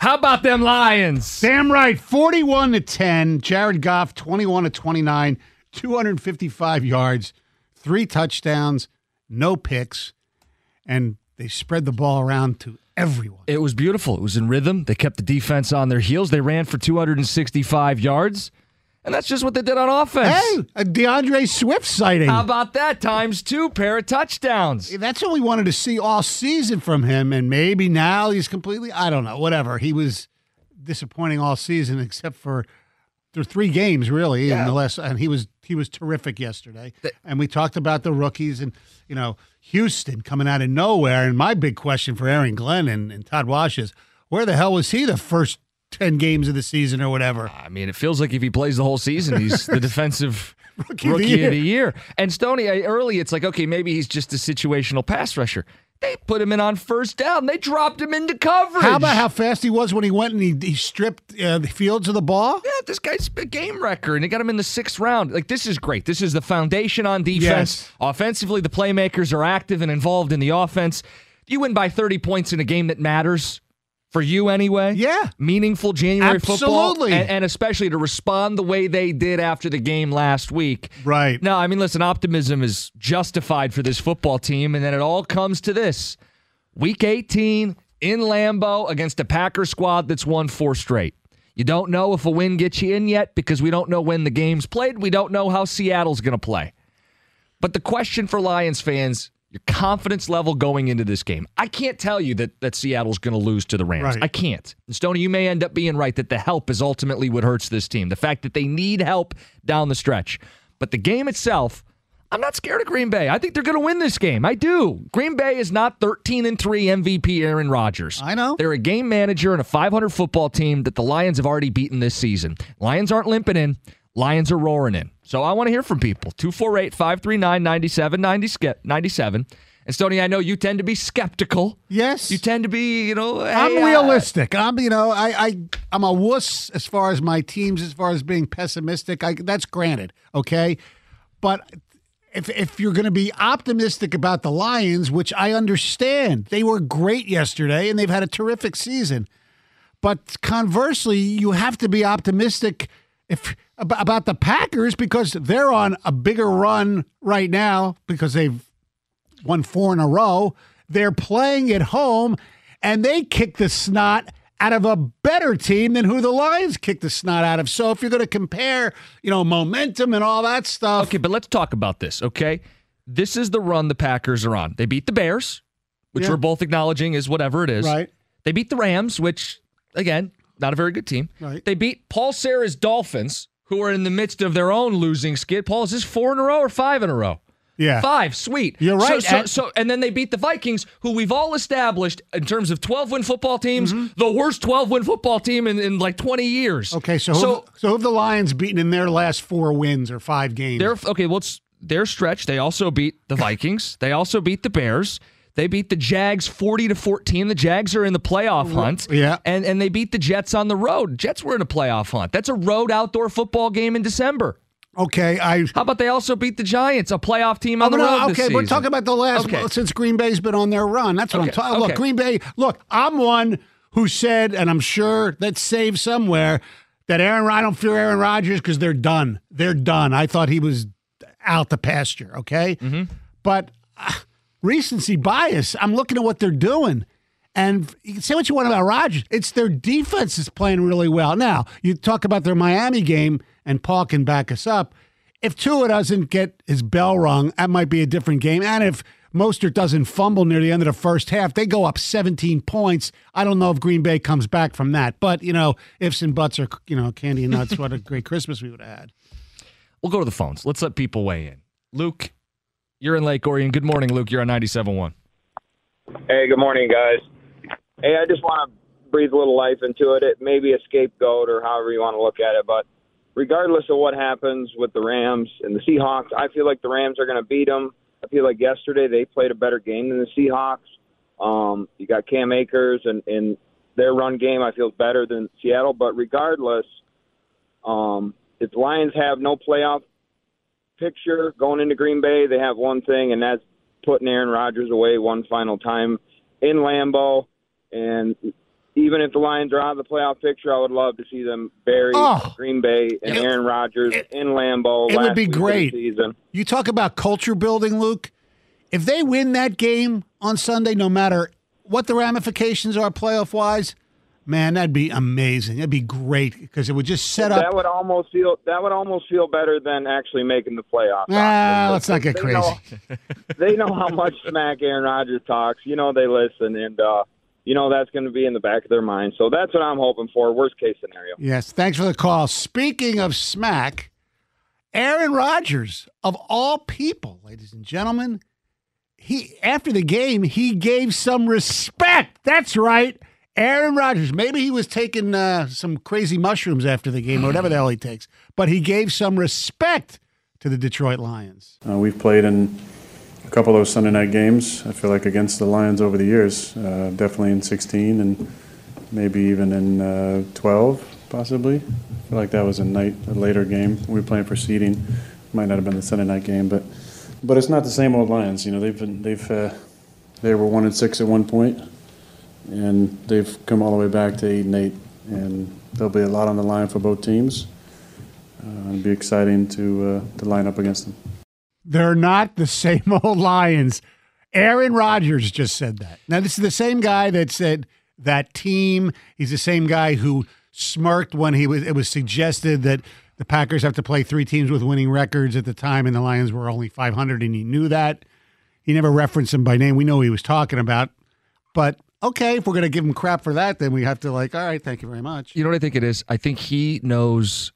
How about them Lions? Damn right. 41 to 10. Jared Goff, 21 to 29, 255 yards, three touchdowns, no picks, and they spread the ball around to everyone. It was beautiful. It was in rhythm. They kept the defense on their heels. They ran for 265 yards. And that's just what they did on offense. Hey, a DeAndre Swift sighting. How about that? Times two pair of touchdowns. That's what we wanted to see all season from him, and maybe now he's completely, I don't know, whatever. He was disappointing all season except for there three games really yeah. in the last and he was he was terrific yesterday. The, and we talked about the rookies and you know, Houston coming out of nowhere. And my big question for Aaron Glenn and, and Todd Wash is where the hell was he the first 10 games of the season or whatever. I mean, it feels like if he plays the whole season, he's the defensive rookie, rookie of, the of, the year. And Stoney, early, it's like, okay, maybe he's just a situational pass rusher. They put him in on first down. They dropped him into coverage. How about how fast he was when he went and he, he stripped uh, the Fields of the ball? Yeah, this guy's a game wrecker, and they got him in the sixth round. Like, this is great. This is the foundation on defense. Yes. Offensively, the playmakers are active and involved in the offense. You win by 30 points in a game that matters for you anyway. Yeah. Meaningful January Absolutely. football. And, and, especially to respond the way they did after the game last week. Right. No, I mean, listen, optimism is justified for this football team. And then it all comes to this week 18 in Lambeau against a Packer squad that's won four straight. You don't know if a win gets you in yet because we don't know when the game's played. We don't know how Seattle's going to play. But the question for Lions fans your confidence level going into this game. I can't tell you that, that Seattle's going to lose to the Rams. Right. I can't. And Stoney, you may end up being right that the help is ultimately what hurts this team. The fact that they need help down the stretch. But the game itself, I'm not scared of Green Bay. I think they're going to win this game. I do. Green Bay is not 13 and 3 MVP Aaron Rodgers. I know. They're a game manager and a 500 football team that the Lions have already beaten this season. Lions aren't limping in. Lions are roaring in. So I want to hear from people. 248 539 9797. And Stoney, I know you tend to be skeptical. Yes. You tend to be, you know, hey, I'm realistic. I'm, you know, I, I, I'm a wuss as far as my teams, as far as being pessimistic. I, that's granted, okay. But if if you're going to be optimistic about the Lions, which I understand, they were great yesterday and they've had a terrific season. But conversely, you have to be optimistic if about the Packers because they're on a bigger run right now because they've won four in a row. They're playing at home and they kick the snot out of a better team than who the Lions kicked the snot out of. So if you're going to compare, you know, momentum and all that stuff. Okay, but let's talk about this, okay? This is the run the Packers are on. They beat the Bears, which yeah. we're both acknowledging is whatever it is. Right. They beat the Rams, which again, not a very good team. Right. They beat Paul Sarah's Dolphins, who are in the midst of their own losing skid. Paul, is this four in a row or five in a row? Yeah. Five. Sweet. You're right. So, so, so, and then they beat the Vikings, who we've all established in terms of 12 win football teams, mm-hmm. the worst 12 win football team in, in like 20 years. Okay. So, so, who, so who have the Lions beaten in their last four wins or five games? They're, okay. Well, it's their stretch. They also beat the Vikings. they also beat the Bears. They beat the Jags 40 to 14. The Jags are in the playoff hunt. Yeah. And and they beat the Jets on the road. Jets were in a playoff hunt. That's a road outdoor football game in December. Okay, I. How about they also beat the Giants, a playoff team on the road? Okay, we're talking about the last okay. since Green Bay's been on their run. That's what okay. I'm talking. Okay. Look, Green Bay. Look, I'm one who said, and I'm sure that's saved somewhere that Aaron. I don't fear Aaron Rodgers because they're done. They're done. I thought he was out the pasture. Okay, mm-hmm. but. Recency bias. I'm looking at what they're doing. And you can say what you want about Rodgers. It's their defense is playing really well. Now, you talk about their Miami game, and Paul can back us up. If Tua doesn't get his bell rung, that might be a different game. And if Mostert doesn't fumble near the end of the first half, they go up 17 points. I don't know if Green Bay comes back from that. But, you know, ifs and buts are, you know, candy and nuts. what a great Christmas we would have had. We'll go to the phones. Let's let people weigh in. Luke, you're in Lake Orion. Good morning, Luke. You're on 97.1. Hey, good morning, guys. Hey, I just want to breathe a little life into it. It may be a scapegoat or however you want to look at it, but regardless of what happens with the Rams and the Seahawks, I feel like the Rams are going to beat them. I feel like yesterday they played a better game than the Seahawks. Um, you got Cam Akers and, and their run game. I feel better than Seattle, but regardless, um, if the Lions have no playoff picture going into Green Bay, they have one thing, and that's putting Aaron Rodgers away one final time in Lambeau. And even if the Lions are out of the playoff picture, I would love to see them bury Oh. Green Bay and It- Aaron Rodgers it- in Lambeau. it would be week of the great. Season. You talk about culture building, Luke. If they win that game on Sunday, no matter what the ramifications are playoff wise, man, that'd be amazing. That'd be great because it would just set up. That would almost feel that would almost feel better than actually making the playoffs. Ah, let's not get They crazy. know- they know how much smack Aaron Rodgers talks. You know they listen, and uh, you know that's going to be in the back of their mind. So that's what I'm hoping for. Worst case scenario. Yes, thanks for the call. Speaking of smack, Aaron Rodgers, of all people, ladies and gentlemen, he after the game he gave some respect. That's right, Aaron Rodgers, maybe he was taking uh, some crazy mushrooms after the game or whatever the hell he takes, but he gave some respect to the Detroit Lions. Uh, we've played in a couple of those Sunday night games. I feel like against the Lions over the years, uh, definitely in 16 and maybe even in uh, 12, possibly. I feel like that was a night, a later game. We were playing for seeding. Might not have been the Sunday night game, but but it's not the same old Lions. You know, they've been they've uh, they were one and six at one point, and they've come all the way back to eight and eight. And there'll be a lot on the line for both teams. Uh, it'll be exciting to uh, to line up against them. They're not the same old Lions. Aaron Rodgers just said that. Now, this is the same guy that said that team. He's the same guy who smirked when he was. It was suggested that the Packers have to play three teams with winning records at the time, and the Lions were only 500, and he knew that. He never referenced him by name. We know he was talking about, but okay, if we're going to give him crap for that, then we have to like, all right, thank you very much. You know what I think it is? I think he knows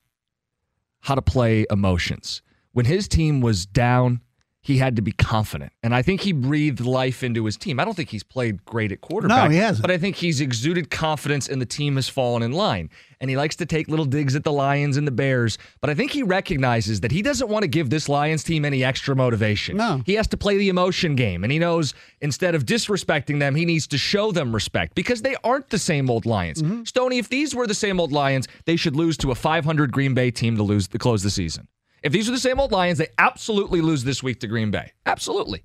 how to play emotions. When his team was down, he had to be confident. And I think he breathed life into his team. I don't think he's played great at quarterback. No, he hasn't. But I think he's exuded confidence and the team has fallen in line. And he likes to take little digs at the Lions and the Bears. But I think he recognizes that he doesn't want to give this Lions team any extra motivation. No. He has to play the emotion game. And he knows instead of disrespecting them, he needs to show them respect because they aren't the same old Lions. Mm-hmm. Stoney, if these were the same old Lions, they should lose to a 500 Green Bay team to lose to close the season. If these are the same old Lions, they absolutely lose this week to Green Bay. Absolutely.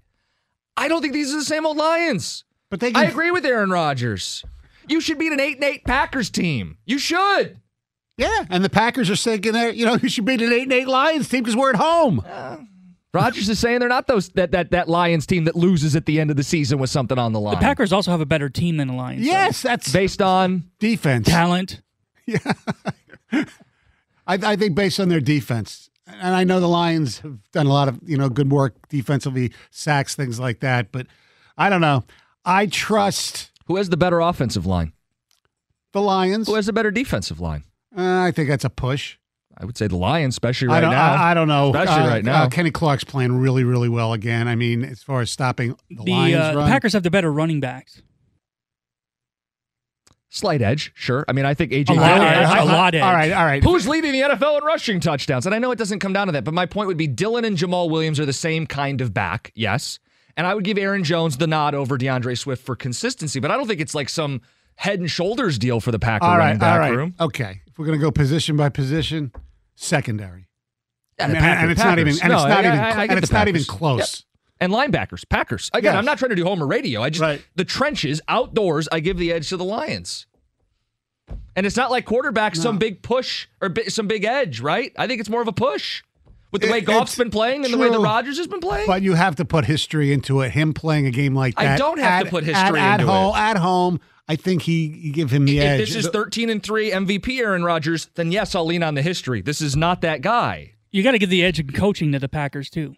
I don't think these are the same old Lions. But they can... I agree with Aaron Rodgers. You should beat an 8 and 8 Packers team. You should. yeah, and the Packers are thinking, there, you know, you should beat an eight and eight Lions team because we're at home. Uh, Rodgers is saying they're not those that, that that Lions team that loses at the end of the season with something on the line. The Packers also have a better team than the Lions. though. Yes, that's based on defense. Talent. I, I think based on their defense, and I know the Lions have done a lot of you know good work defensively, sacks, things like that. But I don't know. I trust who has the better offensive line? the Lions. Who has the better defensive line? Uh, I think that's a push. I would say the Lions, especially right don't. now. I, I don't know. Especially Uh, right now. uh, Kenny Clark's playing really, really well again. I mean, as far as stopping the, The, Lions uh, the. Packers have the better running backs. Slight edge, sure. I mean, I think AJ A lot edge. I- a I- lot edge. All right, all right. Who's leading the NFL in rushing touchdowns? And I know it doesn't come down to that, but my point would be Dillon and Jamaal Williams are the same kind of back, yes. And I would give Aaron Jones the nod over DeAndre Swift for consistency, but I don't think it's like some head and shoulders deal for the Packer all running back right. room. Okay, if we're gonna go position by position, secondary. Yeah, And, the and- it's not even. Packers. And it's not I- even. I- I and it's not even Packers. close. And linebackers, Packers. Again, Yes. I'm not trying to do Homer radio. I just Right. the trenches outdoors. I give the edge to the Lions. And it's not like quarterback some big push or bi- some big edge, right? I think it's more of a push with the It- way Goff's it's been playing and the way the true. Rodgers has been playing. But you have to put history into it. Him playing a game like that. I don't have to at- put at, history at into home. it. At home, I think he you give him the if edge. If this is 13 and 3 MVP Aaron Rodgers, then yes, I'll lean on the history. This is not that guy. You got to give the edge in coaching to the Packers too.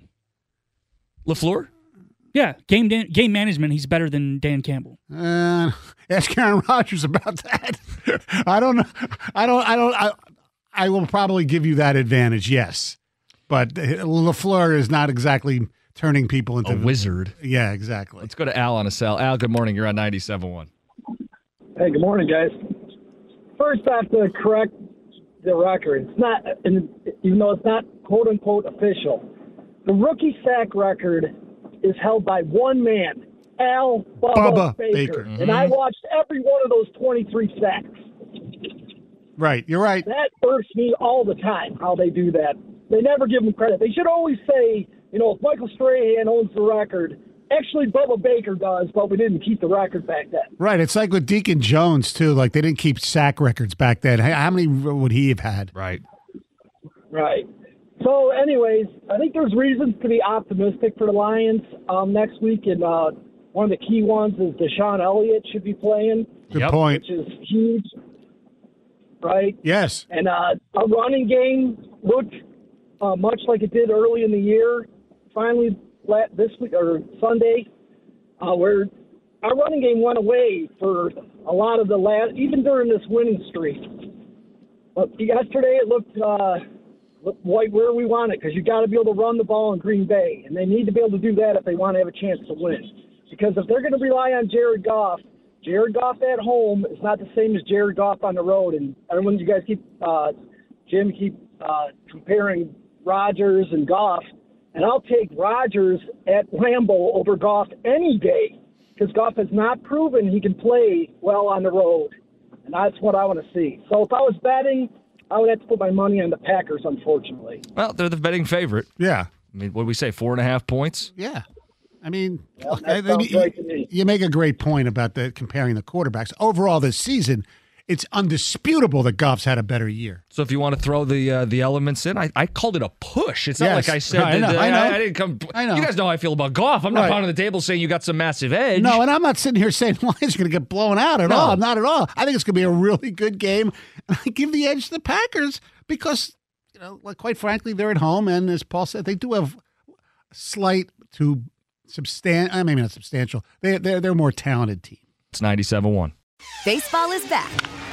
LaFleur? Yeah, game dan- game management. He's better than Dan Campbell. Uh, ask Aaron Rodgers about that. I don't know. I don't. I don't. I, I will probably give you that advantage. Yes, but LaFleur is not exactly turning people into A wizard. Yeah, exactly. Let's go to Al on a cell. Al, good morning. You're on 97.1. Hey, good morning, guys. first I have to correct the record. It's not, even though it's not quote unquote official, the rookie sack record is held by one man, Al Bubba, Bubba Baker. Baker. And I mm-hmm. watched every one of those 23 sacks. Right. You're right. That irks me all the time how they do that. They never give him credit. They should always say, you know, if Michael Strahan owns the record, actually Bubba Baker does, but we didn't keep the record back then. Right. It's like with Deacon Jones too. Like they didn't keep sack records back then. How how many would he have had? Right. Right. So, anyways, I think there's reasons to be optimistic for the Lions um, next week, and uh, one of the key ones is DeShon Elliott should be playing, Good Yep. point. which is huge. Right. Yes. And uh, a running game looked uh, much like it did early in the year. Finally, la- this week or Sunday, uh, where our running game went away for a lot of the last, even during this winning streak. But yesterday it looked like where we want it because you got to be able to run the ball in Green Bay, and they need to be able to do that if they want to have a chance to win. Because if they're going to rely on Jared Goff, Jared Goff at home is not the same as Jared Goff on the road. And everyone, you guys keep uh, Jim keep uh, comparing Rodgers and Goff, and I'll take Rodgers at Lambeau over Goff any day because Goff has not proven he can play well on the road, and that's what I want to see. So if I was betting, I would have to put my money on the Packers, unfortunately. Well, they're the betting favorite. Yeah. I mean, what do we say? Four and a half points? Yeah. I mean, look, I- I mean, right to me. you make a great point about the comparing the quarterbacks. Overall, this season, it's undisputable that Goff's had a better year. So if you want to throw the uh, the elements in, I, I called it a push. It's not Yes. like I said I that know, I know. I, didn't come. I know. You guys know how I feel about Goff. I'm not Right. pounding the table saying you got some massive edge. No, and I'm not sitting here saying Lions are going to get blown out at No. all. Not at all. I think it's going to be a really good game. And I give the edge to the Packers because, you know, like quite frankly, they're at home, and as Paul said, they do have slight to substantial. I mean, not substantial. They they're they're a more talented team. it's 97-1. Baseball is back,